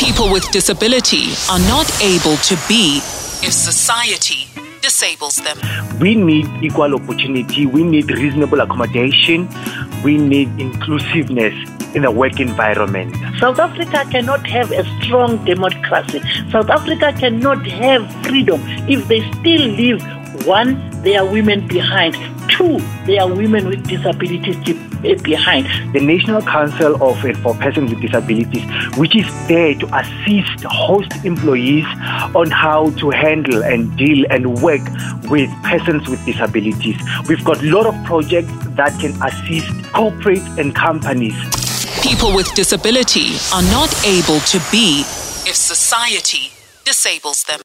People with disability are not able to be if society disables them. We need equal opportunity. We need reasonable accommodation. We need inclusiveness in the work environment. South Africa cannot have a strong democracy. South Africa cannot have freedom if they still leave one, there are women behind. Two, there are women with disabilities eh, behind. The National Council of eh, for Persons with Disabilities, which is there to assist host employees on how to handle and deal and work with persons with disabilities. We've got a lot of projects that can assist corporates and companies. People with disability are not able to be if society disables them.